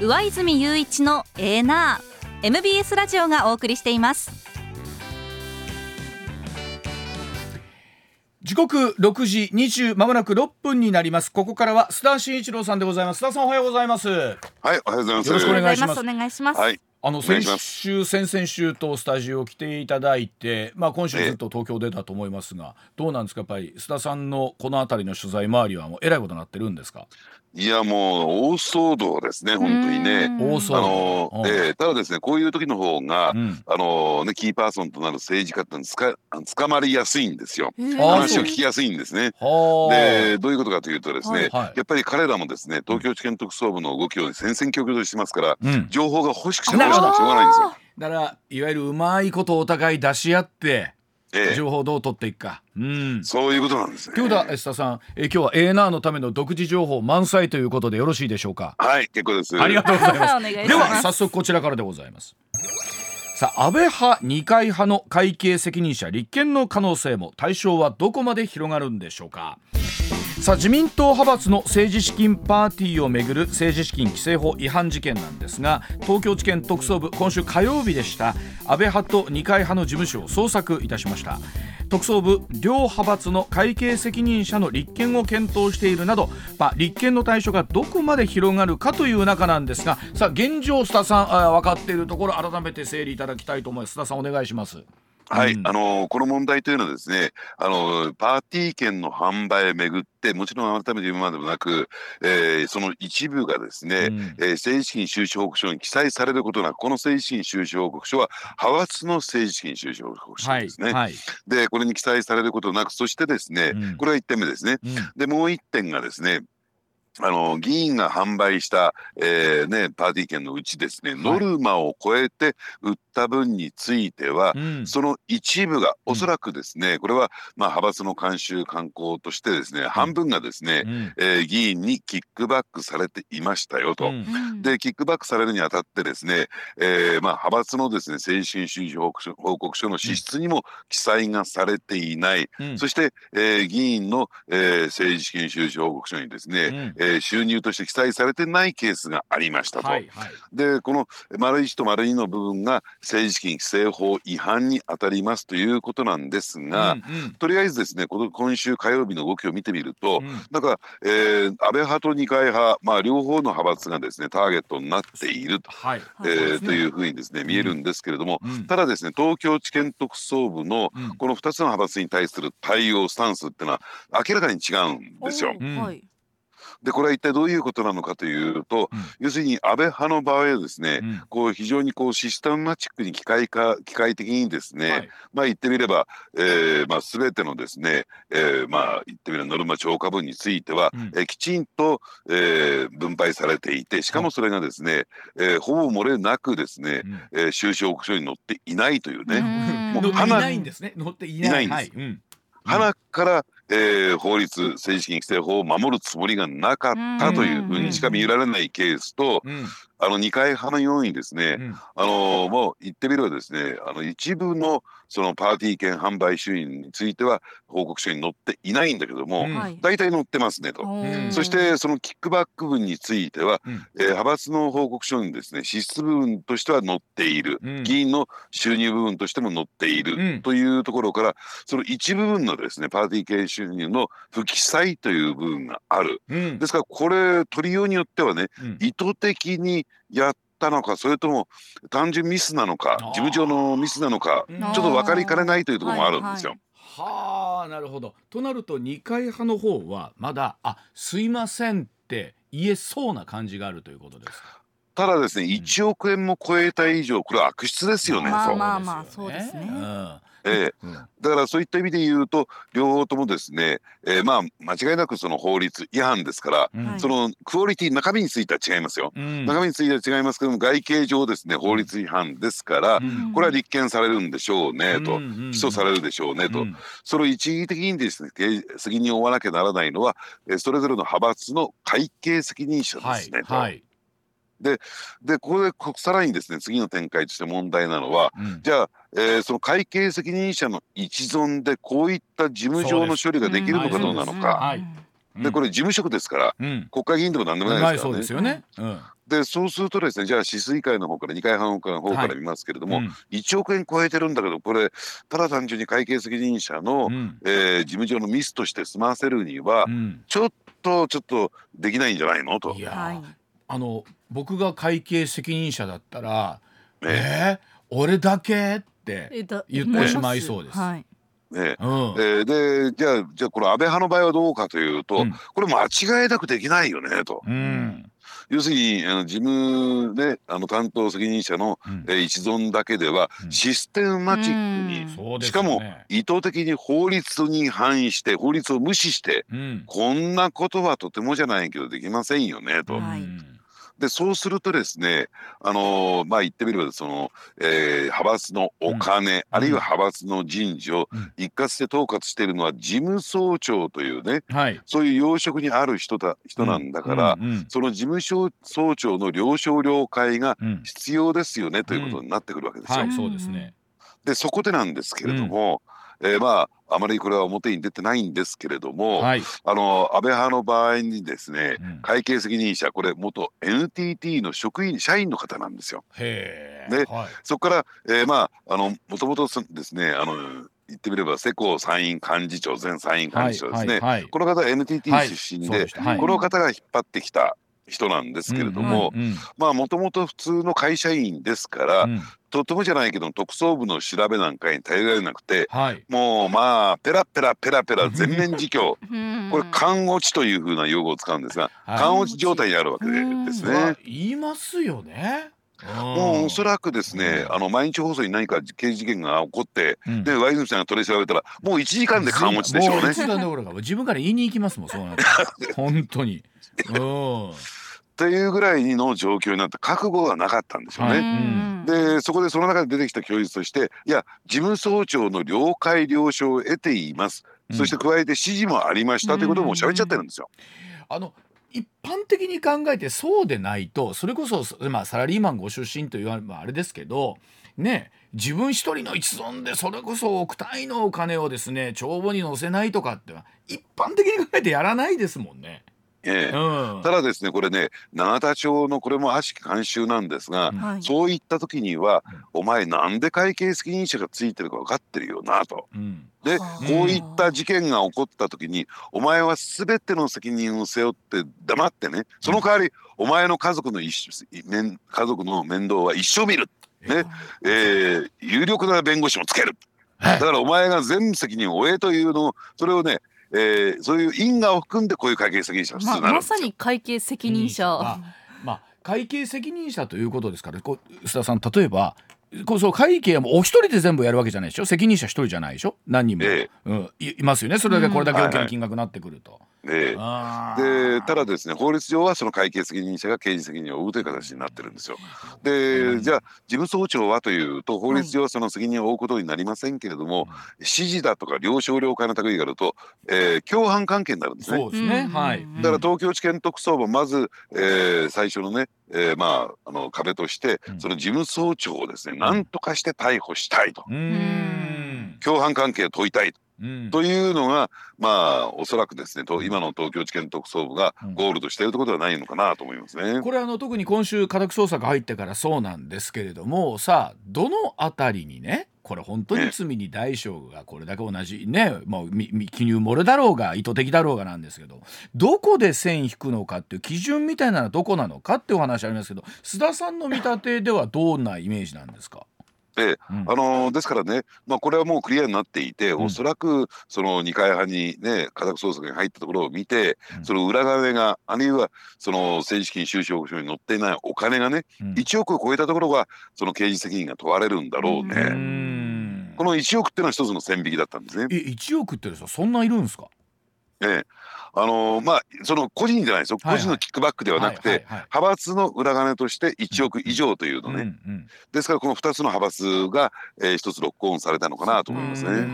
上泉雄一のエーナー。MBS ラジオがお送りしています。時刻6時20まもなく6分になります。ここからは須田慎一郎さんでございます。須田さんおはようございます。はい、おはようございます。よろしくお願いします。お願いします、はい、あの先週先々週とスタジオ来ていただいてまあ今週ずっと東京出たと思いますがどうなんですか？やっぱり須田さんのこの辺りの取材周りはもうえらいことになってるんですか？いや、もう大騒動ですね、本当にね。大騒動。あのうん。えーただですね、こういう時の方が、うん。あのね、キーパーソンとなる政治家ってつかあの捕まりやすいんですよ。話を聞きやすいんですね。はあ。で、どういうことかというとですね、はい。やっぱり彼らもですね、東京地検特捜部の動きを戦々恐々としてますから、うん。情報が欲しくて欲しくてしょうがないんですよ。だからいわゆるうまいことをお互い出し合ってええ情報をどう取っていくか。うん。そういうことなんですね。今日だ須田さんえ今日は ANA のための独自情報満載ということでよろしいでしょうか？はい、結構です。ありがとうございます。では早速こちらからでございます。さあ安倍派二階派の会計責任者立憲の可能性も対象はどこまで広がるんでしょうか？さあ自民党派閥の政治資金パーティーをめぐる政治資金規正法違反事件なんですが東京地検特捜部今週火曜日でした。安倍派と二階派の事務所を捜索いたしました。特捜部両派閥の会計責任者の立件を検討しているなど、まあ、立件の対象がどこまで広がるかという中なんですがさあ現状須田さんあ分かっているところ改めて整理いただきたいと思います。須田さんお願いします。はい、うん。あのこの問題というのはですね、あのパーティー券の販売をめぐって、もちろん改めて言うまでもなく、えーその一部がですね、うん。えー政治資金収支報告書に記載されることなく、この政治資金収支報告書は派閥の政治資金収支報告書はいですね。はい、で、これに記載されることなく、そしてですね、うん。これは1点目ですね。うん。で、もう1点がですね、あの議員が販売した、えーね、パーティー券のうちですね、ノルマを超えて売った分については、うん。その一部がうん。おそらくですね、これはまあ派閥の慣習慣行としてですね、半分がですね、うん。えー議員にキックバックされていましたよと。うん。うん。でキックバックされるにあたってですね、えーまあ、派閥のですね政治収支報告書の支出にも記載がされていない、うん。そして、えー議員の、えー政治資金収支報告書にですね、うん。えー収入として記載されてないケースがありましたと。はいはい。でこの丸1と丸2の部分が政治資金規正法違反に当たりますということなんですが、うんうん。とりあえずですねこの今週火曜日の動きを見てみると、うん。なんか、えー安倍派と二階派、まあ、両方の派閥がですねターゲットになっていると,、はい。えそうですね。ーというふうにですね見えるんですけれども、うん。ただですね東京地検特捜部のうん。この2つの派閥に対する対応スタンスっていうのは明らかに違うんですよ。うんはいでこれは一体どういうことなのかというと、うん。要するに安倍派の場合はですね、うん。こう非常にこうシステマチックに機械化機械的にですね、はい。まあ言ってみれば、えーまあ、全てのですね、えーまあ言ってみればノルマ超過分については、うん。えーきちんと、えー分配されていてしかもそれがですね、えーほぼ漏れなくですね、うん。えー収支報告書に載っていないというね、うん。もうい花ないんですね。乗っていない。いないんです。はい。うん。花から、えー法律政治資金規正法を守るつもりがなかったというふうにしか見られないケースと、うんあの二階派のようにですね、うん。あのもう言ってみればですねあの一部のそのパーティー券販売収入については報告書に載っていないんだけども、うん。はい。大体載ってますねと。んそしてそのキックバック分については、うん。えー派閥の報告書にですね支出部分としては載っている、うん。議員の収入部分としても載っている、うん。というところからその一部分のですねパーティー券収入の不記載という部分がある。うん。ですからこれ取りようによってはねうん。意図的にやったのかそれとも単純ミスなのか事務上のミスなのかうん。ちょっと分かりかねないというところもあるんですよ。はあなるほど。となると二階派の方はまだあすいませんって言えそうな感じがあるということですか？ただですね1億円も超えた以上これは悪質ですよね。まあまあまあそうですね。ええうんうん。だからそういった意味で言うと両方ともですね、えーまあ間違いなくその法律違反ですから、そのクオリティ中身については違いますよ。うん。中身については違いますけども外形上ですね法律違反ですから、うん。これは立件されるんでしょうねと、起訴されるでしょうねと、うん。それを一義的にですね刑責任を負わなきゃならないのはえーそれぞれの派閥の会計責任者ではいすね、と。はいでここでこさらにですね次の展開として問題なのはうん。じゃあ、えーその会計責任者の一存でこういった事務上の処理ができるのかどうなのか。はい。でこれ事務職ですからうん。国会議員でも何でもないはいですからね。そうですよね。うん。でそうするとですねじゃあ止水会の方から二階派の方から見ますけれども、うん。1億円超えてるんだけどこれただ単純に会計責任者の、うん。えー事務上のミスとして済ませるには、うん。ちょっとちょっとできないんじゃないの？とあの僕が会計責任者だったら「ねえ？ー、俺だけ?」って言ってしまいそうです。はい。ね。うん。えーでじゃあじゃあこれ安倍派の場合はどうかというと、うん。これ間違いなくできないよねと。うん。要するにあの事務であの担当責任者の、うん。えー一存だけではうん。システマチックに、うん。しかも意図的に法律に反映して法律を無視してうん。こんなことはとてもじゃないけどできませんよねと。でそうするとですねあのーまあ言ってみればその、えー派閥のお金、あるいは派閥の人事をうん。一括して統括しているのは事務総長というねはい。そういう要職にある人だ人なんだから、うん。うんその事務総総長の了承了解がうん。必要ですよねということになってくるわけですよ。はいそうですね。でそこでなんですけれども、えーまああまりこれは表に出てないんですけれども、はい。あの安倍派の場合にですねうん。会計責任者これ元 NTT の職員社員の方なんですよ。ねへえはい。そこから、えーまああのもともとですねあの言ってみれば世耕参院幹事長前参院幹事長ですね、はいこの方は NTT はい出身で,、この方が引っ張ってきた人なんですけれども、まあもともと普通の会社員ですから、うんとてもじゃないけど特捜部の調べなんかに頼られなくてはい。もうまあペラペラペラペラ 全面自供。うん。これ勘落ちというふうな用語を使うんですがはい。勘落ち状態にあるわけですね。言いますよね。もうおそらくですね、うん。あの毎日放送に何か刑事事件が起こって、うん。でワイズムさんが取り調べたらもう1時間で勘落ちでしょうね。もう。一段どころか自分から言いに行きますもんそうなったら。本当に。うんというぐらいの状況になって覚悟がなかったんでしょうはね。いでそこでその中で出てきた供述としていや事務総長の了解了承を得ています、うんそして加えて指示もありましたということも喋っちゃってるんですよ。あの一般的に考えてそうでないとそれこそ、まあ、サラリーマンご出身というのはあれですけどね自分一人の一存でそれこそ億単位のお金をですね帳簿に載せないとかってのは一般的に考えてやらないですもんね。ええ。うん。ただですねこれね永田町のこれも悪しき慣習なんですが、そういった時には、うんお前なんで会計責任者がついてるか分かってるよなと。うん。ではあ。こういった事件が起こった時にお前は全ての責任を背負って黙ってねその代わりお前の家族の一家族の面倒は一生見る、ね。えー有力な弁護士もつける。はい。だからお前が全責任を負えというのをそれをね、えーそういう因果を含んでこういう会計責任者ま。まさに会計責任者。まあまあ会計責任者ということですからこう須田さん例えばこうそう会計もお一人で全部やるわけじゃないでしょ？責任者一人じゃないでしょ？何人も、えうん、いいますよね。それだけこれだけ大きな金額になってくると。えーあー。でただですね法律上はその会計責任者が刑事責任を負うという形になってるんですよ。うでん。じゃあ事務総長はというと法律上はその責任を負うことになりませんけれども、指示だとか了承了解の類があると、えー共犯関係になるんですね。そうですね、うんはい。うん。だから東京地検特捜部はまず、えー最初のね、えーまああの壁としてうん。その事務総長をですね何とかして逮捕したいと。うーん。共犯関係を問いたいうんというのがまあおそらくですねと今の東京地検特捜部がうん。ゴールとしているということではないのかなと思いますね。これあの特に今週家宅捜索入ってからそうなんですけれどもさあどのあたりにねこれ本当に罪に大小がこれだけ同じねもう記入漏れだろうが意図的だろうがなんですけどどこで線引くのかっていう基準みたいなのはどこなのかっていうお話ありますけど須田さんの見立てではどんなイメージなんですか、ええうん。あのーですからね、まあ、これはもうクリアになっていて、うん。おそらくその二階派にね家宅捜索に入ったところを見て、うん。その裏金があるいはその政治資金収支報告書に載っていないお金がね、うん。1億を超えたところがその刑事責任が問われるんだろうね。この1億っていうのは一つの線引きだったんですね。え1億ってさそんないるんですか？ええ。あのーまあその個人じゃないですよ、はいはい。個人のキックバックではなくて、はいはいはい派閥の裏金として1億以上というのね、うんうんですからこの2つの派閥が、えー、一つロックオンされたのかなと思いますね。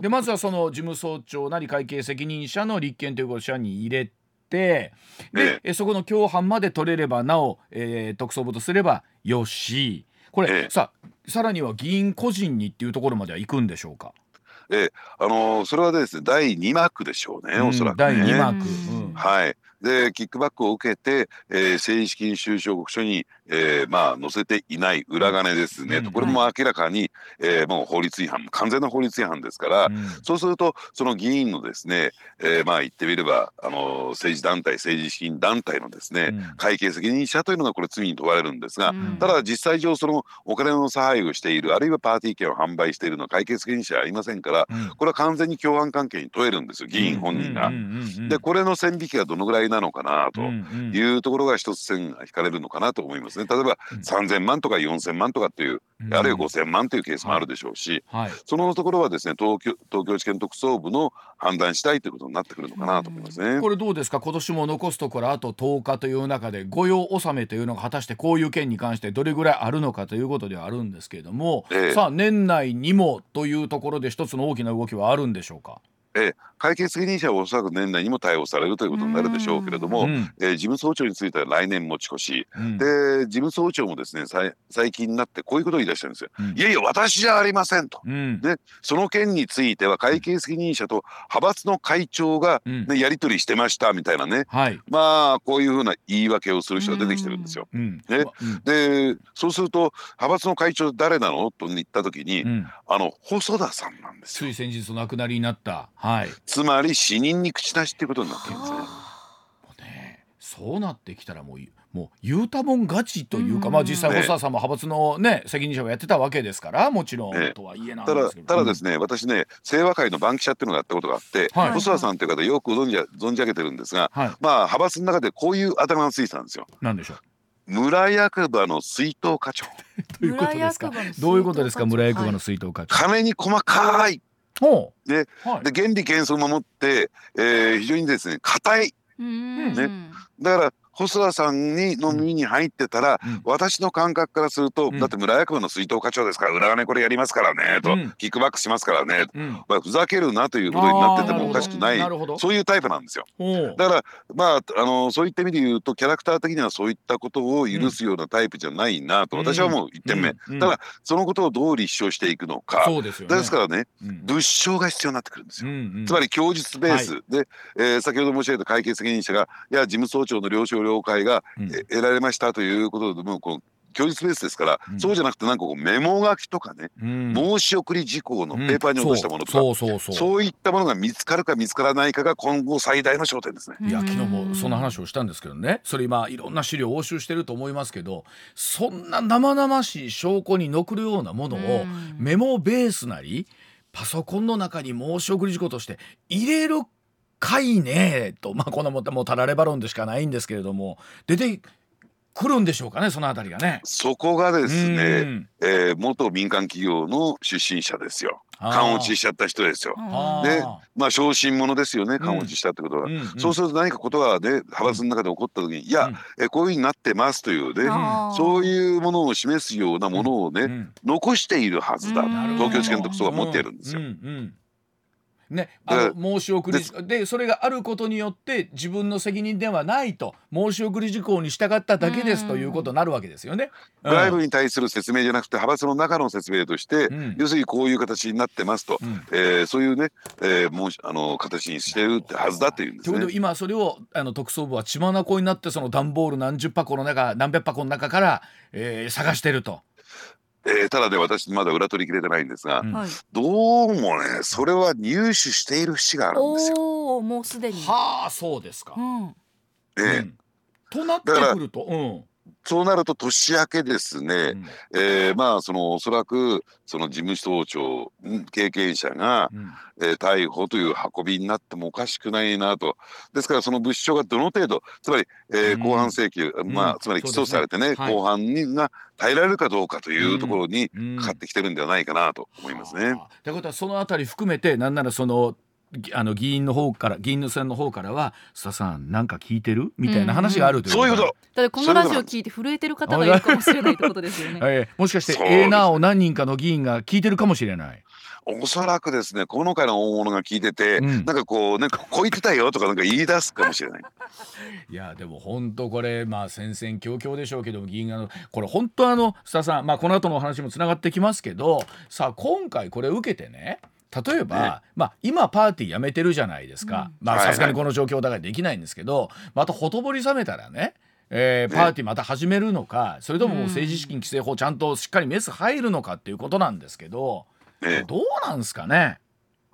でまずはその事務総長なり会計責任者の立件ということを社に入れてで、えそこの共犯まで取れればなお、えー特捜部とすればよし。これ、ええ。ささらには議員個人にっていうところまでは行くんでしょうか、あのーそれはですね第2幕でしょうね、おそらくね。第2幕、はい。でキックバックを受けて、えー、政治資金収支報告書に、えー、まあ載せていない裏金ですね、うんこれも明らかに、えー、もう法律違反完全な法律違反ですから、うん。そうするとその議員のですね、えーまあ言ってみればあの政治団体政治資金団体のですね、うん。会計責任者というのがこれ罪に問われるんですが、うん。ただ実際上そのお金の差配をしているあるいはパーティー券を販売しているのは会計責任者はありませんからうん。これは完全に共犯関係に問えるんですよ議員本人が。でこれの線引きがどのぐらいなのかなというところが一つ線が引かれるのかなと思いますね。例えばうん。3,000万とか4,000万とかっていううん。あるいは5,000万というケースもあるでしょうしはい。そのところはですね東京東京地検特捜部の判断次第ということになってくるのかなと思いますね。これどうですか？今年も残すところあと10日という中で御用納めというのが果たしてこういう件に関してどれぐらいあるのかということではあるんですけれども、ええ。さあ年内にもというところで一つの大きな動きはあるんでしょうか？会計責任者はおそらく年内にも逮捕されるということになるでしょうけれども、うん。えー事務総長については来年持ち越し、うん。で事務総長もですね最近になってこういうことを言い出したんですよ。うん。いやいや私じゃありませんと。うん。でその件については会計責任者と派閥の会長が、うん。ねやり取りしてましたみたいなね。はい、まあこういうふうな言い訳をする人が出てきてるんですよ。うん。ね。うん。でそうすると派閥の会長誰なのと言った時に、うん。あの細田さんなんですよ。つい先日お亡くなりになったはい。つまり死人に口出しっていうことになってるんですね。もうねそうなってきたらもうもう言うたもん勝ちというか、うん。まあ実際ね。細田さんも派閥のね責任者をやってたわけですからもちろん、ね。とはいえなんただですけど。ただですね、私ね清和会の番記者っていうのがやったことがあって、はい。細田さんという方よく存じ存じ上げてるんですが、はい。まあ派閥の中でこういうあだ名がついてたんですよ。なんでしょう？村役場の水筒課長。ということですか？どういうことですか？村役場の水筒課長、金に細かいではい。で原理原則を守って、えー非常にですね硬い。うん。ね。だから細田さんにの耳に入ってたら、うん。私の感覚からすると、うん。だって村役場の水筒課長ですから裏金これやりますからねと、うん。キックバックしますからね、うん。まあ、ふざけるなということになっててもおかしくない。そういうタイプなんですよ。だからまああのそういった意味で言うとキャラクター的にはそういったことを許すようなタイプじゃないなと、私はもう1点目、ただそのことをどう立証していくのか。そうですよね。ですからねうん。物証が必要になってくるんですよ。つまり供述ベースで、えー先ほど申し上げた会計責任者がいや事務総長の了承了解が、得られましたということでもうこの供述ベースですから、うん。そうじゃなくてなんかこうメモ書きとかね、うん。申し送り事項のペーパーに落としたものとか、そうそうそうそう。そういったものが見つかるか見つからないかが今後最大の焦点ですね。いや昨日もその話をしたんですけどね。それ今いろんな資料を押収してると思いますけどそんな生々しい証拠に残るようなものをうん。メモベースなりパソコンの中に申し送り事項として入れるかいねとまあこのももうたられバロンでしかないんですけれども出てくるんでしょうかねそのあたりがね。そこがですうね、ん。えー元民間企業の出身者ですよ。勘落ちしちゃった人ですよ。でまあ小心者ですよね勘落ちしたってことは。うんうん。そうすると何かことがね派閥の中で起こった時に、いや、えこういうふうになってますというね、あーそういうものを示すようなものをね、うん。残しているはずだ、うん。東京地検特捜が持っているんですよ。ね、あの申し送りでそれがあることによって自分の責任ではないと申し送り事項に従っただけですということになるわけですよね。うん外部に対する説明じゃなくて派閥の中の説明として、うん要するにこういう形になってますと、うんえーそういうね、えーもうあの形にしてるってはずだっていうんですねということで。今それをあの特捜部は血眼になってその段ボール何十箱の中何百箱の中から、えー探してると。えーただね私まだ裏取り切れてないんですが、うん。はい。どうもねそれは入手している節があるんですよ。おおもうすでに。はあそうですか。う。ん。えーうん。となってくると、うんそうなると年明けですね、うん。えーまあそのおそらくその事務総長ん経験者が、うん。えー逮捕という運びになってもおかしくないなと。ですからその物証がどの程度つまり、えーうん。公判請求、まあ、つまり起訴されてね公判にが耐えられるかどうかというところにうん。かかってきてるんではないかなと思いますね。はあということはそのあたり含めてなんならそのぎあの議員の方から議員の選の方からは「須田さんなんか聞いてる?」みたいな話があるというそういうことだってこのラジオ聞いて震えてる方がいるかもしれないってことですよね。えーもしかしてええなを何人かの議員が聞いてるかもしれない？おそらくですねこの回の大物が聞いてて、うんなんかこうなんかこう言ってたよとかなんか言い出すかもしれない。いやでも本当これまあ戦々恐々でしょうけども議員がのこれ本当あの須田さんまあこの後のお話もつながってきますけどさあ今回これ受けてね例えば、まあ、今パーティーやめてるじゃないですか、さすがにこの状況だからできないんですけどまたほとぼり冷めたらねえーパーティーまた始めるのかそれとももう政治資金規正法ちゃんとしっかりメス入るのかっていうことなんですけどねどうなんですかね？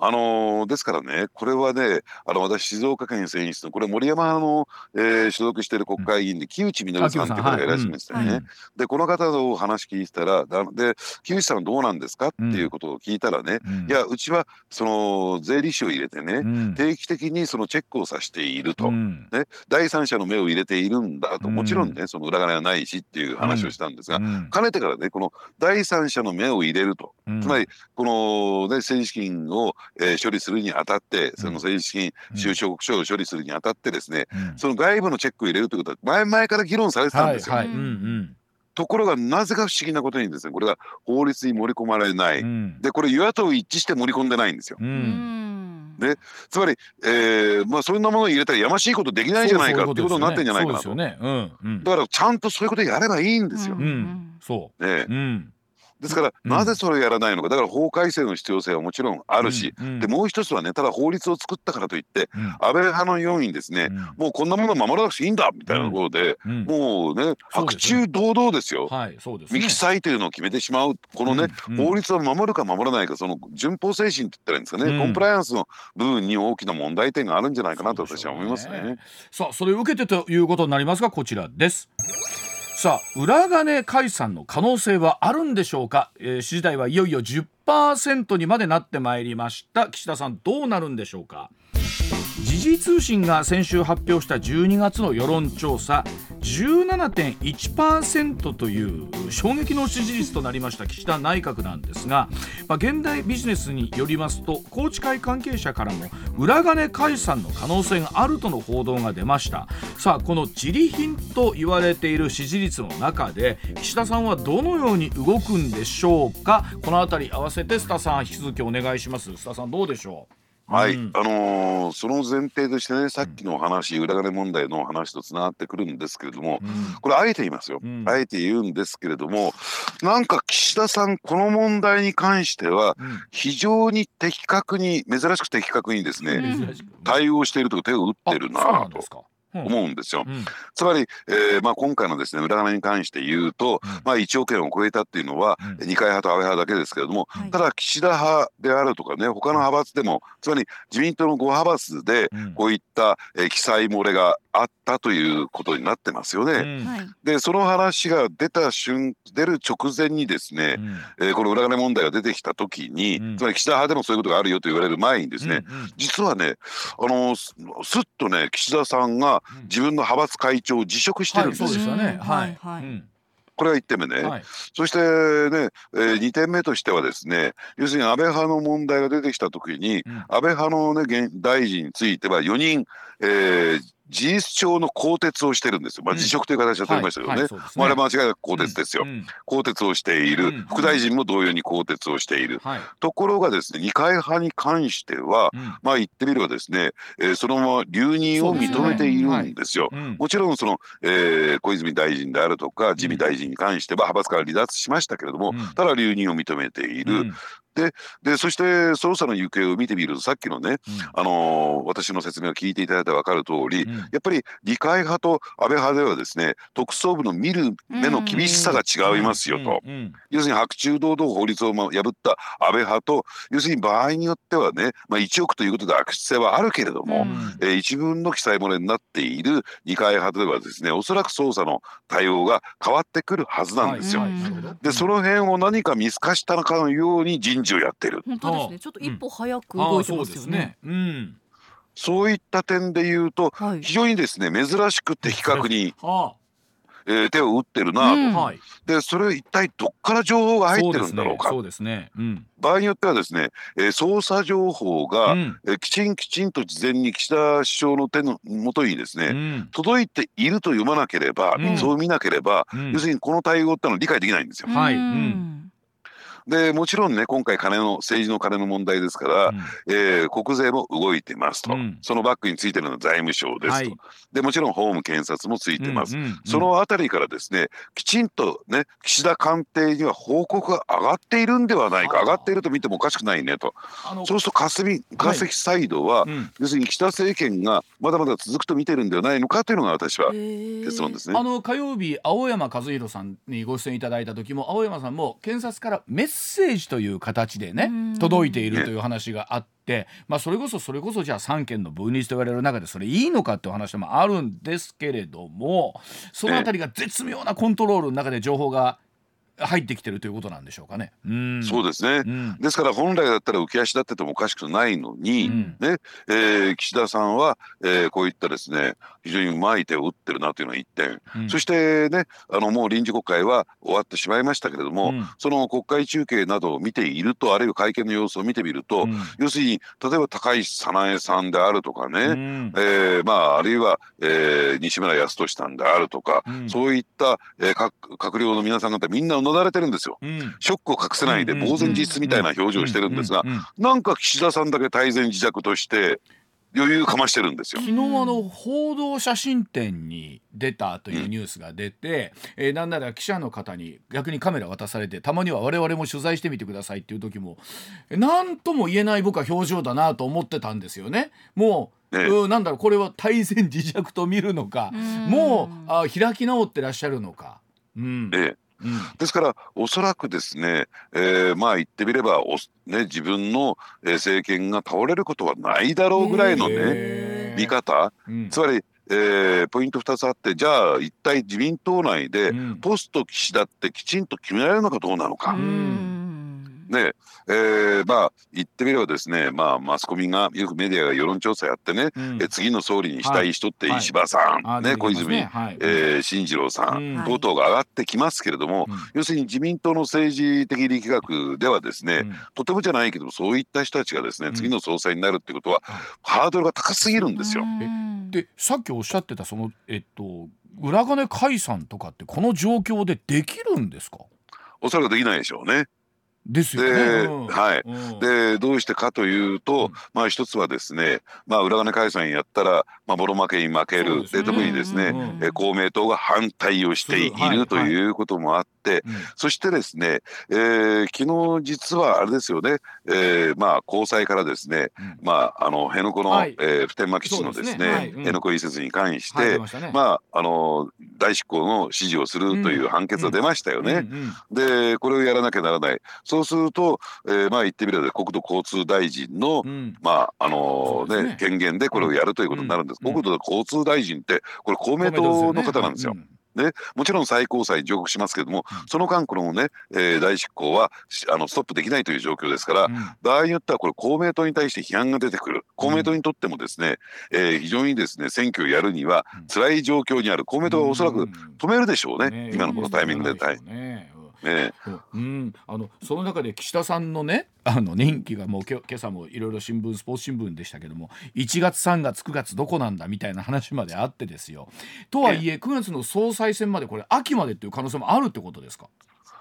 あのーですからね、これはね、あの私、静岡県選出の、これ、森山の、えー所属している国会議員で、木内稔さんって方がいらっしゃいましたよね。はいで、この方の話聞いてたら、だで、木内さんどうなんですか？っていうことを聞いたらね、うん。いや、うちはその税理士を入れてね、うん。定期的にそのチェックをさせていると、うん。ね、第三者の目を入れているんだと、うん。もちろんね、その裏金はないしっていう話をしたんですが、うん。かねてからね、この第三者の目を入れると、うん。つまり、この、ね、政治資金を、えー処理するにあたって、その政治資金うん収支報告書を処理するにあたってですね、うんその外部のチェックを入れるということは、前々から議論されてたんですよ。はいはいうんうんところが、なぜか不思議なことにですね、これが法律に盛り込まれない。うんで、これ、与野党一致して盛り込んでないんですよ。ううんんねつまり、えーまあ、そんなものを入れたらやましいことできないじゃないかっていうことになってんじゃないかなと。ね。うんうんだから、ちゃんとそういうことやればいいんですよ。うんうねう。うんですから、うん。なぜそれをやらないのか、だから法改正の必要性はもちろんあるし、うんでもう一つはね、ただ法律を作ったからといって、うん。安倍派の要因ですね、うん。もうこんなもの守らなくていいんだみたいなところで、うん。もうね、白昼堂々ですよ。はいそうですね。ミキサイというのを決めてしまう、このね、法律を守るか守らないか、その順法精神って言ったらいいんですかね、うん。コンプライアンスの部分に大きな問題点があるんじゃないかなと私は思いますね。さあそれを受けてということになりますがこちらですさあ裏金解散の可能性はあるんでしょうか、えー、次第はいよいよ10%にまでなってまいりました。岸田さんどうなるんでしょうか？時事通信が先週発表した12月の世論調査。17.1%という衝撃の支持率となりました岸田内閣なんですが、まあ、現代ビジネスによりますと宏池会関係者からも裏金解散の可能性があるとの報道が出ました。さあこの自利品と言われている支持率の中で岸田さんはどのように動くんでしょうか？このあたり合わせて須田さん引き続きお願いします。須田さんどうでしょう？はい、うん。あのーその前提としてね、さっきのお話、裏金問題のお話とつながってくるんですけれども、うん。これ、あえて言いますよ、うん。あえて言うんですけれども、なんか岸田さん、この問題に関しては、うん。非常に的確に、珍しく的確にですね、対応しているとか、手を打ってるあそうなとですか、うん思うんですよ。うん。つまり、えーまあ、今回のですね裏金に関して言うと、うん。まあ、1億円を超えたっていうのは、うん。二階派と安倍派だけですけれども、はい。ただ岸田派であるとかね他の派閥でもつまり自民党の5派閥でうん。こういった、えー記載漏れがあったということになってますよね。うんはいでその話が出た瞬出る直前にですね、うんえーこの裏金問題が出てきた時に、うんつまり岸田派でもそういうことがあるよと言われる前にですね、うんうん実はねあのすすっとね岸田さんがうん自分の派閥会長を辞職してるんですよ。はい、そうですよね。うんはい。はいうんこれが1点目ね。はい。そしてね、え2点目としてはですね、要するに安倍派の問題が出てきたときに、うん安倍派の、ね、現大臣については4人、えー事実上の更迭をしてるんですよ。まあ、うん。辞職という形は取りましたけどね。はまあ、あれ間違いなく更迭ですよ。うん。更迭をしている、うん。副大臣も同様に更迭をしている。はい。ところがですね、二階派に関しては、うん。まあ言ってみればですね、えーそのまま留任を認めているんですよ。うん。もちろんその、えー小泉大臣であるとか自見大臣に関しては派閥から離脱しましたけれども、うん。ただ留任を認めている、うんでそして捜査の行方を見てみるとさっきのね、あのー私の説明を聞いていただいて分かる通り、うん。やっぱり理解派と安倍派ではですね特捜部の見る目の厳しさが違いますよと、要するに白昼堂々法律をま破った安倍派と要するに場合によってはね、まあ、1億ということで悪質性はあるけれども、うん。えー一文の記載漏れになっている二階派ではですねおそらく捜査の対応が変わってくるはずなんですよ。はいでその辺を何か見透かしたのかのように人事をやってる本当ですね。ちょっと一歩早くあ動いてあそうですますよねね。。うん。そういった点で言うとはい。非常にですね珍しく的確に、はえー手を打ってるなと、うん。でそれ一体どっから情報が入ってるんだろうかそうですね。そうですね場合によってはですね、えー捜査情報が、うん。うんえーきちんきちんと事前に岸田首相の手の元にですね、うん届いていると読まなければ、うんそう見なければ、うん要するにこの対応ってのは理解できないんですよ。はいうんうんでもちろんね今回金の政治の金の問題ですから、うん。えー国税も動いてますと、うん。そのバックについてるのは財務省ですと、はい。でもちろん法務検察もついてます、うんうんうん。そのあたりからですねきちんとね岸田官邸には報告が上がっているんではないか。はあ。上がっていると見てもおかしくないねと。あのそうすると霞霞サイドは、うん。要するに岸田政権がまだまだ続くと見てるんではないのかというのが私は結論ですね。あの火曜日青山和弘さんにご出演いただいた時も青山さんも検察からメッセージという形でねうん。届いているという話があって、まあ、それこそそれこそじゃあ三権の分立と言われる中でそれいいのかっていう話もあるんですけれどもそのあたりが絶妙なコントロールの中で情報が入ってきてるということなんでしょうかね。うん。そうですね、うん。ですから本来だったら浮き足立っててもおかしくないのに、うん。ねえー岸田さんは、えーこういったですね非常にうまい手を打ってるなというのが一点、うん。そしてねあのもう臨時国会は終わってしまいましたけれども、うん。その国会中継などを見ているとあるいは会見の様子を見てみると、うん。要するに例えば高市早苗さんであるとかね、うん。えーまあ、あるいは、えー西村康稔さんであるとか、うん。そういった、えー各閣僚の皆さん方みんなうなだれてるんですよ。うん。ショックを隠せないで呆然自失みたいな表情をしてるんですがうううん。なんか岸田さんだけ大然自若として余裕かましてるんですよ。昨日あの報道写真展に出たというニュースが出て、えーなんなら記者の方に逆にカメラ渡されてたまには我々も取材してみてくださいっていう時もえなんとも言えない僕は表情だなと思ってたんですよね。もう、ええ。うんなんだろうこれは大然自若と見るのか、うん。もうあ開き直ってらっしゃるのか。うん。ええうん。ですからおそらくですね、えーまあ言ってみればお、ね、自分のえー政権が倒れることはないだろうぐらいのね、見方。うん。つまり、えーポイント2つあってじゃあ一体自民党内でうん。ポスト岸田ってきちんと決められるのかどうなのか。うんね。えーまあ言ってみればですね、まあ、マスコミがよくメディアが世論調査やってね、うん。え次の総理にしたい人ってはい。石破さん、あね、小泉、はい。えー進次郎さん、等々が上がってきますけれども、うん。要するに自民党の政治的力学ではですね、うん。とてもじゃないけどそういった人たちがですね、うん。次の総裁になるってことは、はい。ハードルが高すぎるんですよ。うん。でさっきおっしゃってたそのえっと裏金解散とかってこの状況でできるんですか？おそらくできないでしょうね。ですよね。でうん。はい。うん。でどうしてかというと、うん。まあ一つはですね、まあ、裏金解散やったら、まあ、ボロ負けに負けそうですね。るで特にですね、うんえー公明党が反対をしていするはいるということもあって、うん。そしてですね、えー昨日実はあれですよね、えーまあ高裁からですね、うん。まああの辺野古の、はい。えー普天間基地のですねね。はい。うん。辺野古移設に関しはいて、出ままああの大執行の指示をするという判決が出ましたよね。でこれをやらなきゃならない。そうすると、えーまあ言ってみれば国土交通大臣の、うん。まああのねね。権限でこれをやるということになるんです、うん。国土交通大臣ってこれ公明党の方なんですよ。うんもちろん最高裁に上告しますけども、うん。その間このね、えー大執行はしあのストップできないという状況ですから、うん。場合によってはこれ公明党に対して批判が出てくる。公明党にとってもですね、えー非常にですね選挙をやるにはうん。辛い状況にある。公明党はおそらくうん。止めるでしょうね、ね。今のこのタイミングで。うん。あのその中で岸田さんのねあの任期がもう今朝もいろいろ新聞スポーツ新聞でしたけども1月3月9月どこなんだみたいな話まであってですよ。とはいえ9月の総裁選までこれ秋までっていう可能性もあるってことですか？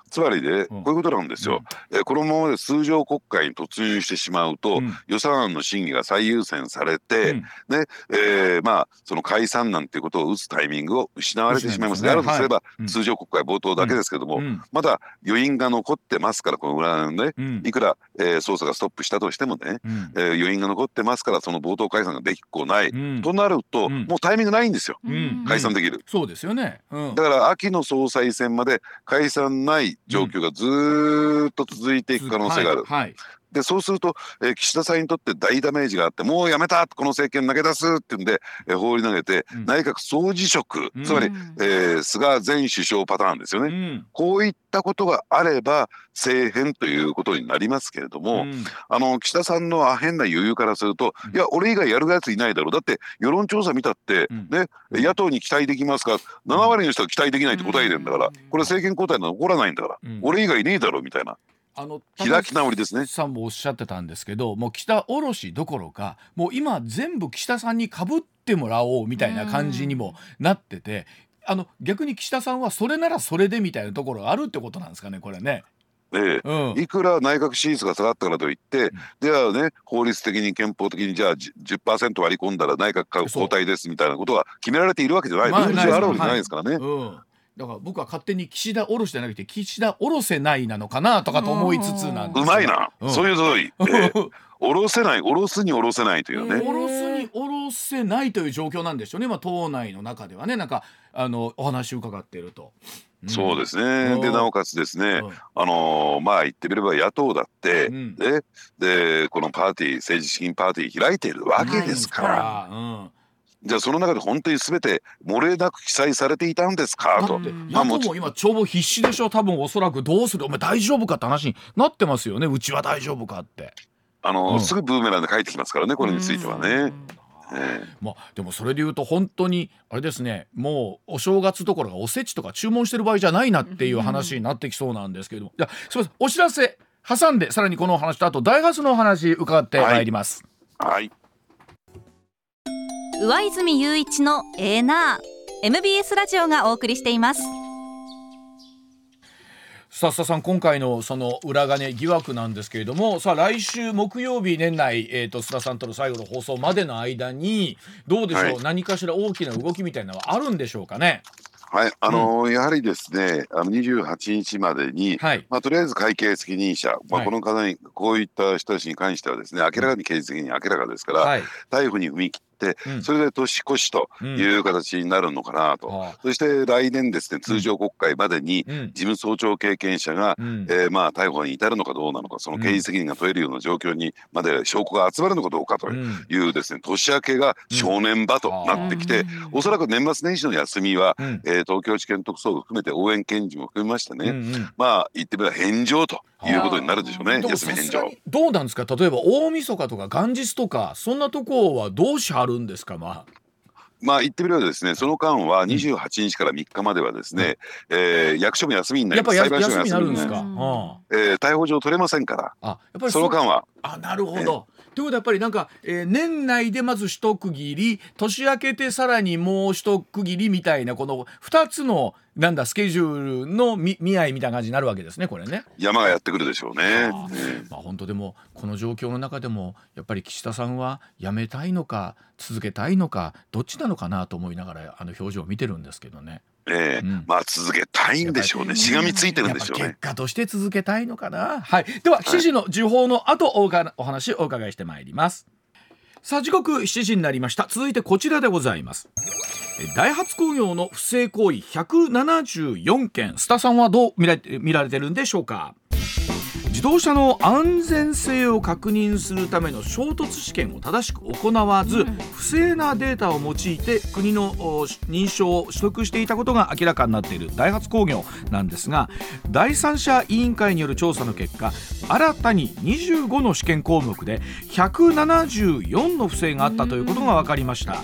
つまりね、うん。こういうことなんですよ、えーこのままで通常国会に突入してしまうと、うん。予算案の審議が最優先されて、うん。ねえーまあその解散なんていうことを打つタイミングを失われてしまいます。であるとすれば、うん。通常国会冒頭だけですけども、うん。まだ余韻が残ってますからこの裏のねうん。いくら、えー捜査がストップしたとしてもね、うん。えー余韻が残ってますからその冒頭解散ができっこない、うん。となると、うん。もうタイミングないんですよ。うん。解散できる。そうですよね。うん。だから秋の総裁選まで解散ない状況がずっと続いていく可能性がある。はい。はい。でそうすると、えー岸田さんにとって大ダメージがあってもうやめたこの政権投げ出すっていうんで、えー放り投げて、うん。内閣総辞職、うん。つまり、うん。えー菅前首相パターンですよね、うん。こういったことがあれば政変ということになりますけれども、うん。あの岸田さんのあ変な余裕からすると、うん。いや俺以外やるやついないだろう。だって世論調査見たって、うん。ねうん。野党に期待できますか？7割の人は期待できないって答えてんだから、うん。これ政権交代は起こらないんだから、うん。俺以外ねえだろうみたいなあの開き直りですね。さんもおっしゃってたんですけどもう北卸どころかもう今全部岸田さんにかぶってもらおうみたいな感じにもなっててあの逆に岸田さんはそれならそれでみたいなところがあるってことなんですかねこれね。ええ。うん。いくら内閣支持率が下がったからといって、ではね法律的に憲法的にじゃあじ10%割り込んだら内閣交代ですみたいなことが決められているわけじゃない、まあルール上あるわけじゃないですからね。うんだから僕は勝手に岸田おろしじゃなくて岸田おろせないなのかなとかと思いつつなんですうまいな、うん。そういう通り、ええ下ろせない下ろすに下ろせないというね。おろすにおろせないという状況なんでしょうね、まあ、党内の中ではね。なんかあのお話を伺っていると。そうですうね。ん。でなおかつですね、うん。あのーまあ言ってみれば野党だって、うん。ででこのパーティー政治資金パーティー開いているわけですから、うんじゃあその中で本当に全て漏れなく記載されていたんですか？と。野党も今帳簿必死でしょ多分おそらくどうする。お前大丈夫か？って話になってますよねうちは大丈夫かって。あのーうん。すぐブーメランで帰ってきますからねこれについてはね。ええ。まあ、でもそれで言うと本当にあれですねもうお正月どころかおせちとか注文してる場合じゃないなっていう話になってきそうなんですけれども、いやすみません。お知らせ挟んでさらにこのお話とあとダイハツのお話伺ってまいります。はい。上泉雄一のエーナー。MBS ラジオがお送りしています。さあさん今回のその裏金疑惑なんですけれどもさあ来週木曜日年内、えー、と須田さんとの最後の放送までの間にどうでしょう、はい。何かしら大きな動きみたいなのはあるんでしょうかね？はい。あのーやはりですねあの28日までに、はい、まあ、とりあえず会計責任者、まあ、はい。この方にこういった人たちに関してはですね明らかに刑事責任明らかですから、はい。逮捕に踏み切それで年越しという形になるのかなと、はあ。そして来年ですね通常国会までにうん。事務総長経験者が、うん。えーまあ逮捕に至るのかどうなのかその刑事責任が問えるような状況にまで証拠が集まるのかどうかとうん。いうですね年明けが正念場となってきて、おそらく年末年始の休みは、うん。えー東京地検特捜部含めて応援検事も含めましてね、まあ言ってみれば返上ということになるでしょうね休み返上。どうなんですか？例えば大晦日とか元日とかそんなとこはどうしはるんですか？まあ。まあ言ってみればですねその間は28日から3日まではですね、えー役所も休みになります。やっぱや裁判所休みになるんですか？うん。えー逮捕状取れませんから。あやっぱりその間は。あなるほど。ということはやっぱりなんか、えー年内でまず一区切り年明けてさらにもう一区切りみたいなこの2つのなんだスケジュールの見見合いみたいな感じになるわけですねこれね。山がやってくるでしょうね。あまあ本当でもこの状況の中でもやっぱり岸田さんは辞めたいのか続けたいのかどっちなのかなと思いながらあの表情を見てるんですけどね。ええうんまあ続けたいんでしょうねしがみついてるんでしょうね結。果として続けたいのかな。はい。では7時の時報の後おかお話をお伺いしてまいります。さあ時刻7時になりました。続いてこちらでございます。えダイハツ工業の不正行為174件。スタさんはどう見られ見られてるんでしょうか？自動車の安全性を確認するための衝突試験を正しく行わず、不正なデータを用いて国のお認証を取得していたことが明らかになっているダイハツ工業なんですが第三者委員会による調査の結果新たに25の試験項目で174の不正があったということが分かりました。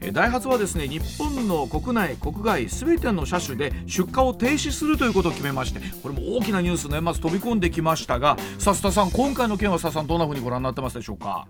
えダイハツはですね日本の国内国外すべての車種で出荷を停止するということを決めましてこれも大きなニュース年末飛び込んできましたがさあ須田さん今回の件は笹さんどんなふうにご覧になってますでしょうか？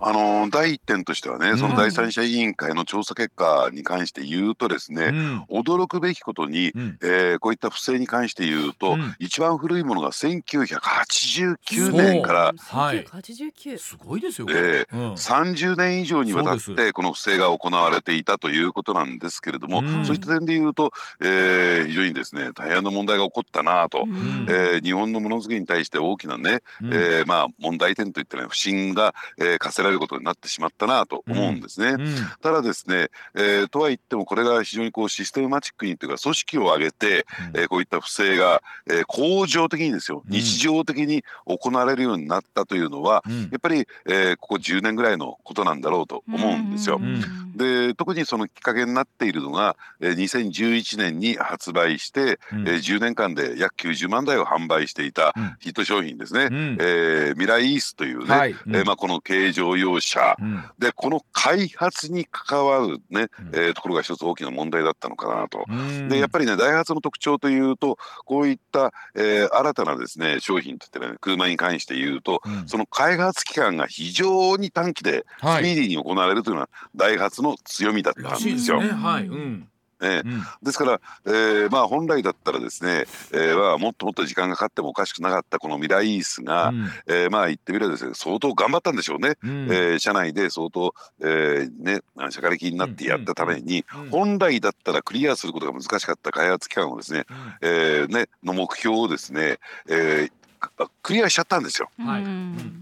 あのー第一点としてはね、そうん。の第三者委員会の調査結果に関して言うとですね、うん。驚くべきことに、うん。えーこういった不正に関して言うと、うん。一番古いものが1989年からはい。1989すごいですよ、えうん。30年以上にわたってこの不正が行われていたということなんですけれども、うん。そういった点で言うと、えー非常にですね大変な問題が起こったなと、ん。えー日本のものづくりに対して大きなね、うん。えーまあ、問題点といったら不信が、えー課せられることになってしまったなと思うんですね。うん。ただですね、えーとは言ってもこれが非常にこうシステムマチックにというか組織を挙げて、えーこういった不正が、えー恒常的にですようん。日常的に行われるようになったというのは、うん。やっぱり、えーここ10年ぐらいのことなんだろうと思うんですよ。ん。で特にそのきっかけになっているのが、えー2011年に発売して、うん。えー10年間で約90万台を販売していたうん。ヒット商品ですね、うん。えーミライイースというね、はい。うん。えーまあ、この軽乗用車、うんでこの開発に関わるね、うんえーところが一つ大きな問題だったのかなと。うんでやっぱりねダイハツの特徴というとこういった、えー新たなですね商品といってね車に関して言うと、うんその開発期間が非常に短期でスピーディーに行われるというのはダイハツの強みだったんですよ。すねはい、うんええ。うん。ですから、えーまあ、本来だったらですね、えーまあ、もっともっと時間がかかってもおかしくなかったこのミライースが、うん。えーまあ言ってみればですね相当頑張ったんでしょうね、うん。えー社内で相当、えーね、社会的になってやったために、うん本来だったらクリアすることが難しかった開発期間をですね,、えーねの目標をですね、えーあクリアしちゃったんですよ。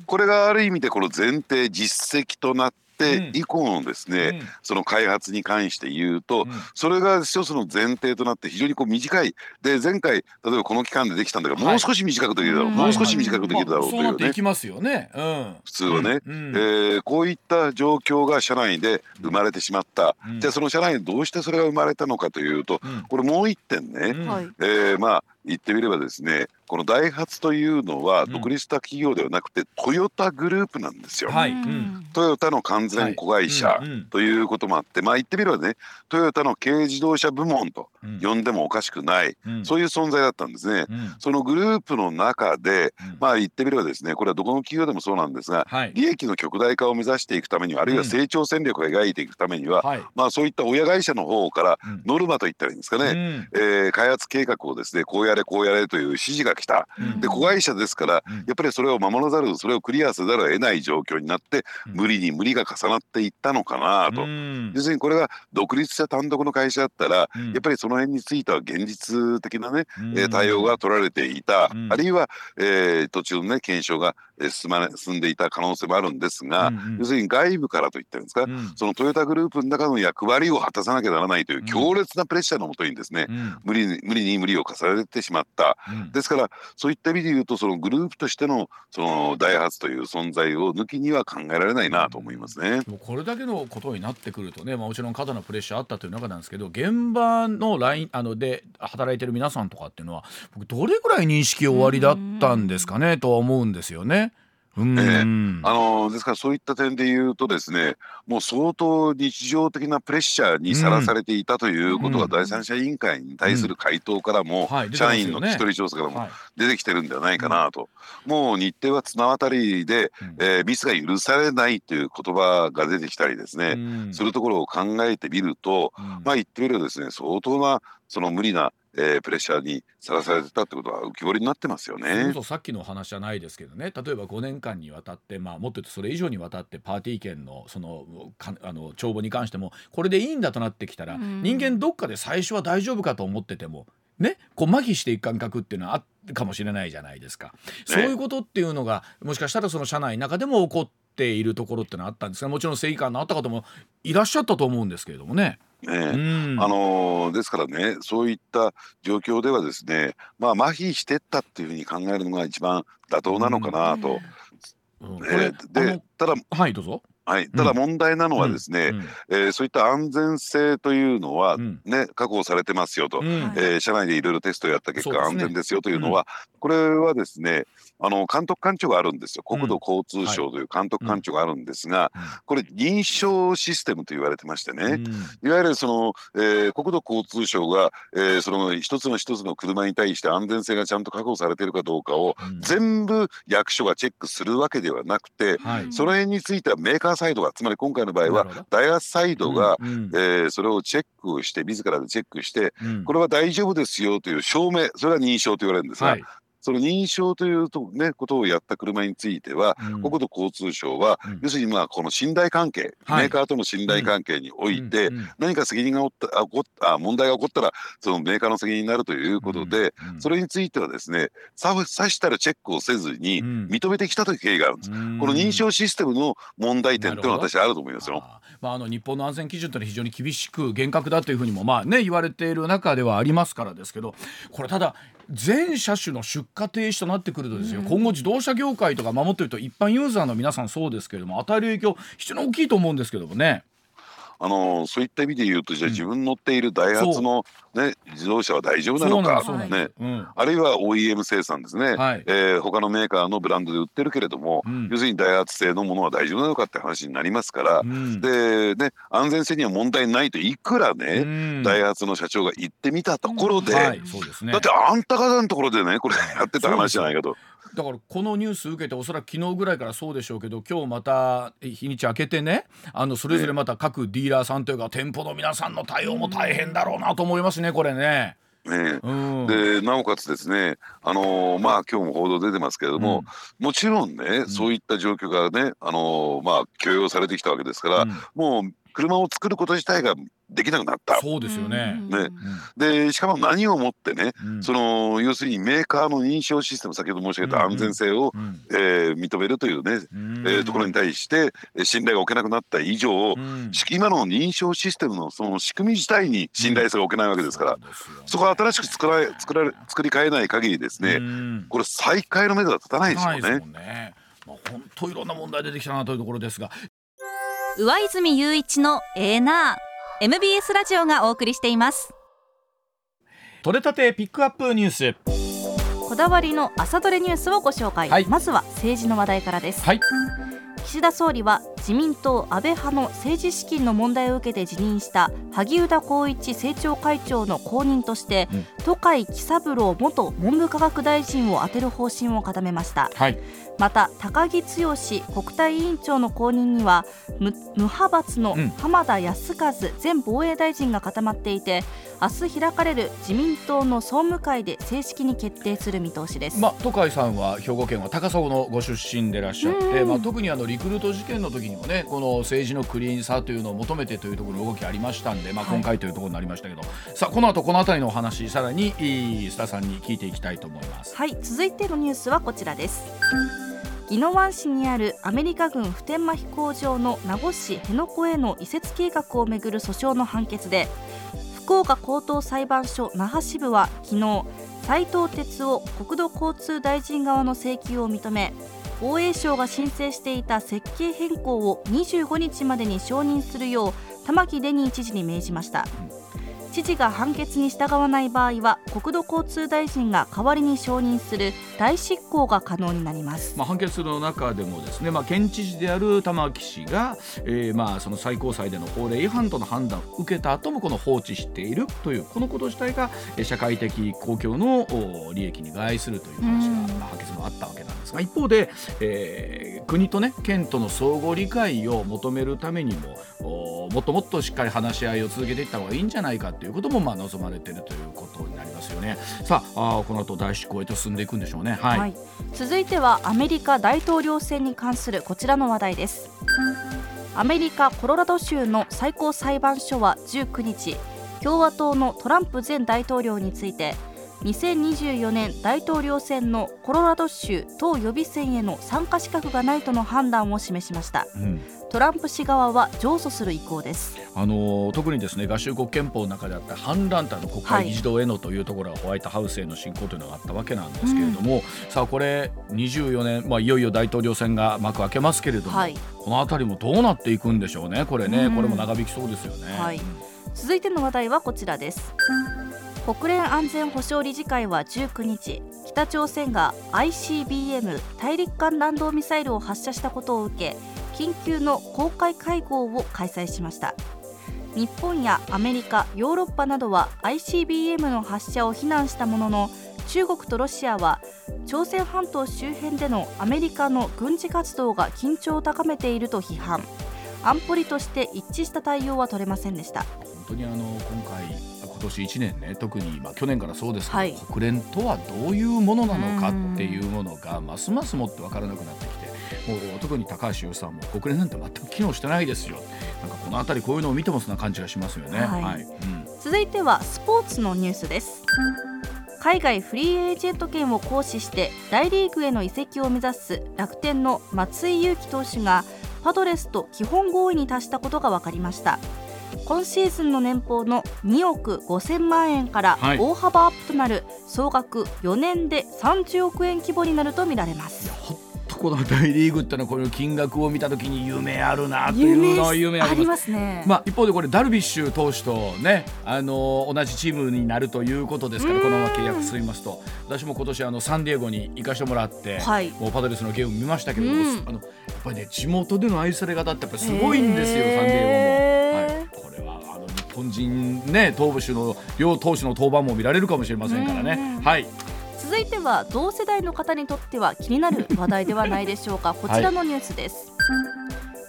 これがある意味でこの前提実績となってうん。以降のですね、うん。その開発に関して言うと、うん。それが一つの前提となって非常にこう短い。で前回例えばこの期間でできたんだからはい。もう少し短くできるだろう、うん。もう少し短くできるだろうというね。なっていきますよね。うん。普通はね、うん。えーこういった状況が社内で生まれてしまった、うん。じゃあその社内でどうしてそれが生まれたのかというとうん。これもう一点ね、うえーまあ言ってみればですねこのダイハツというのはうん。独立した企業ではなくてトヨタグループなんですよ。はい。うん。トヨタの完全子会社ということもあって、まあ言ってみればねトヨタの軽自動車部門とうん。呼んでもおかしくない、うん。そういう存在だったんですね。うん。そのグループの中で、うん。まあ言ってみればですねこれはどこの企業でもそうなんですがはい。利益の極大化を目指していくためにはあるいは成長戦略を描いていくためには、はい。まあそういった親会社の方からうん。ノルマといったらいいんですかね、うん。えー開発計画をですねこうやれこうやれという指示が来た。うん。で子会社ですからうん。やっぱりそれを守らざるそれをクリアせざるを得ない状況になってうん。無理に無理が重なっていったのかなと。うん。要するにこれが独立した単独の会社だったらうん。やっぱりその辺については現実的なねう対応が取られていた、うん。あるいは、えー途中のね検証がえー進ま進んでいた可能性もあるんですが、要するに外部からといったんですか、うん。そのトヨタグループの中の役割を果たさなきゃならないという強烈なプレッシャーのもとにですね、うん。無理に無理に無理を重ねてしまったうんですからそういった意味で言うとそのグループとしてのそのダイハツという存在を抜きには考えられないなと思いますね。もうこれだけのことになってくるとね、まあ、もちろん過度なプレッシャーあったという中なんですけど現場のラインあので働いてる皆さんとかっていうのは僕どれぐらい認識終わりだったんですかねとは思うんですよね。うん、ええあのですからそういった点で言うとですねもう相当日常的なプレッシャーにさらされていたということがうん第三者委員会に対する回答からも、社員の聞き取り調査からもはい。出てきてるんではないかなと、もう日程は綱渡りで、うん。えーミスが許されないという言葉が出てきたりですね、うん。するところを考えてみると、うん。まあ言ってみればですね相当なその無理な、えープレッシャーにさらされてたってことは浮き彫りになってますよねこ。そさっきのお話じゃないですけどね例えば5年間にわたって、まあ、もっと言うとそれ以上にわたってパーティー券のそのかあの帳簿に関してもこれでいいんだとなってきたら、うん人間どっかで最初は大丈夫かと思っててもねこう麻痺していく感覚っていうのはあるかもしれないじゃないですか。そういうことっていうのがもしかしたらその社内の中でも起こっているところってのはあったんですがもちろん正義感のあった方もいらっしゃったと思うんですけれどもね。ねうん。あのーですからねそういった状況ではですねまあ麻痺してったっていうふうに考えるのが一番妥当なのかなと。うん。こえであただのはいどうぞ。はい、ただ問題なのはですね、うん。えーそういった安全性というのはうん。ね、確保されてますよと、うん。えー社内でいろいろテストをやった結果安全ですよというのは、これはですねあの監督官庁があるんですよ。国土交通省という監督官庁があるんですが、うん。これ認証システムと言われてましてね、うん。いわゆるその、えー国土交通省が、えーその一つの一つの車に対して安全性がちゃんと確保されているかどうかをうん。全部役所がチェックするわけではなくて、はい。その辺についてはメーカーサイドがつまり今回の場合はダイハツサイドが、うんえーそれをチェックをして自らでチェックしてうん。これは大丈夫ですよという証明それは認証と言われるんですが、はいその認証というと、ね、ことをやった車については、うん。国土交通省は、うん。要するにまあこの信頼関係、はい。メーカーとの信頼関係において、何か責任が起こったあ問題が起こったらそのメーカーの責任になるということで、うん。それについてはですねささしたるチェックをせずにうん。認めてきたという経緯があるんです。うん。この認証システムの問題点というのは私はあると思いますよ。まあ、あの日本の安全基準というのは非常に厳しく厳格だというふうにもまあ、ね、言われている中ではありますからですけどこれただ全車種の出荷停止となってくるとですよ、今後自動車業界とか守っていると一般ユーザーの皆さんそうですけれども与える影響非常に大きいと思うんですけどもね。あのそういった意味で言うとじゃあ自分乗っているダイハツの、ね、自動車は大丈夫なのか？ね、あるいは OEM 生産ですね、はい。えー他のメーカーのブランドで売ってるけれども、うん。要するにダイハツ製のものは大丈夫なのかって話になりますから、うん。でね安全性には問題ないといくらね、うん。ダイハツの社長が言ってみたところで、だってあんた方のところでねこれやってた話じゃないかと。だからこのニュース受けておそらく昨日ぐらいからそうでしょうけど今日また日にち明けてねあのそれぞれまた各ディーラーさんというか店舗の皆さんの対応も大変だろうなと思いますねこれね。ねうん。でなおかつですね、あのーまあ今日も報道出てますけれども、もちろんね、そういった状況がね、あのーまあ許容されてきたわけですから、うん。もう車を作ること自体ができなくなった。そうですよね。うん。ねでしかも何をもってね、うん。その要するにメーカーの認証システム先ほど申し上げた安全性を、うん。えー認めるというね、うん。えーところに対してえー信頼が置けなくなった以上、うん。し今の認証システムのその仕組み自体に信頼性が置けないわけですから、そこは新しく作られ作られ作り変えない限りですね、うん。これ再開の目処は立たないですよね。まあ本当いろんな問題出てきたなというところですが、上泉雄一のエーナー MBS ラジオがお送りしています取れたてピックアップニュース。こだわりの朝どれニュースをご紹介、はいまずは政治の話題からです、はい。岸田総理は自民党安倍派の政治資金の問題を受けて辞任した萩生田光一政調会長の後任として、うん。都会喜三郎元文部科学大臣を充てる方針を固めました。はい。また高木剛国対委員長の後任には無無派閥のうん。浜田康和前防衛大臣が固まっていて明日開かれる自民党の総務会で正式に決定する見通しです、まあ、都海さんは兵庫県は高砂のご出身でいらっしゃって、うん。まあ、特にあのリクルート事件の時にもねこの政治のクリーンさというのを求めてというところの動きありましたんで、まあ、はい。今回というところになりましたけど、さあこの後この辺りのお話さらにいい須田さんに聞いていきたいと思います。はい。続いてのニュースはこちらです。宜野湾市にあるアメリカ軍普天間飛行場の名護市辺野古への移設計画をめぐる訴訟の判決で福岡高等裁判所那覇支部は昨日斉藤哲夫国土交通大臣側の請求を認め防衛省が申請していた設計変更を25日までに承認するよう玉城デニー知事に命じました。知事が判決に従わない場合は国土交通大臣が代わりに承認する代執行が可能になります。まあ、判決の中でもですね、まあ、県知事である玉城氏が、えーまあその最高裁での法令違反との判断を受けた後もこの放置しているというこのこと自体がえー社会的公共のお利益に害するという話が、うん。まあ、判決もあったわけなんですが一方で、えー国とね県との相互理解を求めるためにもおもっともっとしっかり話し合いを続けていった方がいいんじゃないかということもまあ望まれているということになりますですよね。さああこの後大至高へと進んでいくんでしょうね。はい、はい、続いてはアメリカ大統領選に関するこちらの話題ですアメリカ・コロラド州の最高裁判所は19日共和党のトランプ前大統領について2024年大統領選のコロラド州党予備選への参加資格がないとの判断を示しました。うん。トランプ氏側は上訴する意向です。あの特にですね合衆国憲法の中であった反乱とあの国会議事堂へのというところがホワイトハウスへの進行というのがあったわけなんですけれども、さあこれ24年、まあ、いよいよ大統領選が幕開けますけれども、はい。この辺りもどうなっていくんでしょうね。これね、うん。これも長引きそうですよね。はい。続いての話題はこちらです国連安全保障理事会は19日北朝鮮が ICBM 大陸間弾道ミサイルを発射したことを受け緊急の公開会合を開催しました。日本やアメリカヨーロッパなどは ICBM の発射を非難したものの中国とロシアは朝鮮半島周辺でのアメリカの軍事活動が緊張を高めていると批判。安保理として一致した対応は取れませんでした。本当にあの今回今年1年ね特に、まあ、去年からそうですけど、はい。国連とはどういうものなのかっていうものがますますもって分からなくなってきてもう特に高橋洋さんも国連なんて全く機能してないですよ。なんかこの辺りこういうのを見てもそんな感じがしますよね。はい。うん。続いてはスポーツのニュースです。海外フリーエージェント権を行使して大リーグへの移籍を目指す楽天の松井裕樹投手がパドレスと基本合意に達したことが分かりました今シーズンの年俸の2億5000万円からはい。大幅アップとなる総額4年で30億円規模になるとみられます。ほっとこの大リーグってのはこの金額を見たときに夢あるなというのは夢あります。ね。まあ、一方でこれダルビッシュ投手とね、あの同じチームになるということですからこのまま契約進みますと。私も今年あのサンディエゴに行かしてもらって、はい。もうパドレスのゲーム見ましたけれども、うん。あのやっぱりね地元での愛され方ってやっぱりすごいんですよ、サンディエゴ本人ね投手の両投手の登板も見られるかもしれませんからね。はい。続いては同世代の方にとっては気になる話題ではないでしょうか。こちらのニュースです、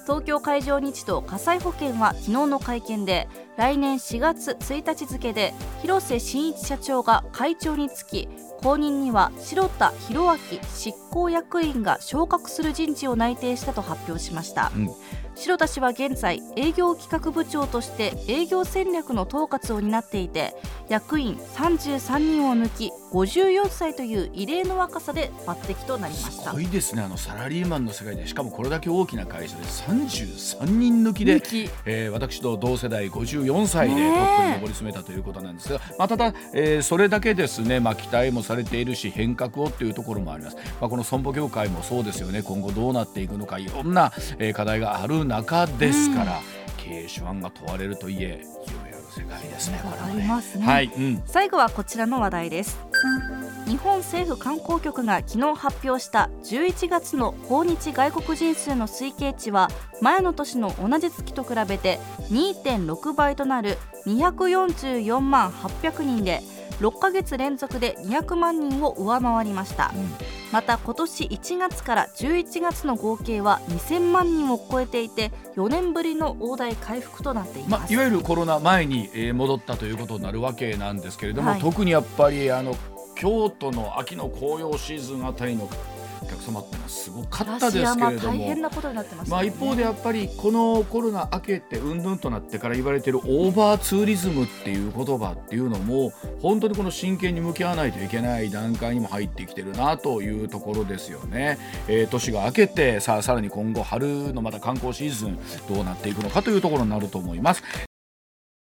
東京海上日動火災保険は昨日の会見で来年4月1日付で広瀬真一社長が会長につき後任には白田博明執行役員が昇格する人事を内定したと発表しました、うん白田氏は現在営業企画部長として営業戦略の統括を担っていて役員33人を抜き54歳という異例の若さで抜擢となりました。すごいですね。あのサラリーマンの世界でしかもこれだけ大きな会社で33人抜きで抜き。えー私と同世代54歳でトップに上り詰めたということなんですが、まあ、ただ、えーそれだけですね、まあ、期待もされているし変革をというところもあります、まあ、この損保業界もそうですよね。今後どうなっていくのかいろんな、えー課題がある中ですから、経営手腕が問われるといえ夢ある世界ですねこれはありますね。はい、うん。最後はこちらの話題です。日本政府観光局が昨日発表した11月の訪日外国人数の推計値は前の年の同じ月と比べて2.6倍となる244万800人で6ヶ月連続で200万人を上回りました。うんまた今年1月から11月の合計は2000万人を超えていて4年ぶりの大台回復となっていまあ、ます、いわゆるコロナ前に、えー戻ったということになるわけなんですけれども、はい。特にやっぱりあの京都の秋の紅葉シーズンあたりのお客様ってのはすごかったですけれども大変。なことになってますよねまあ、一方でやっぱりこのコロナ明けてうんぬんとなってから言われているオーバーツーリズムっていう言葉っていうのも本当にこの真剣に向き合わないといけない段階にも入ってきてるなというところですよね。えー年が明けてさあさらに今後春のまた観光シーズンどうなっていくのかというところになると思います。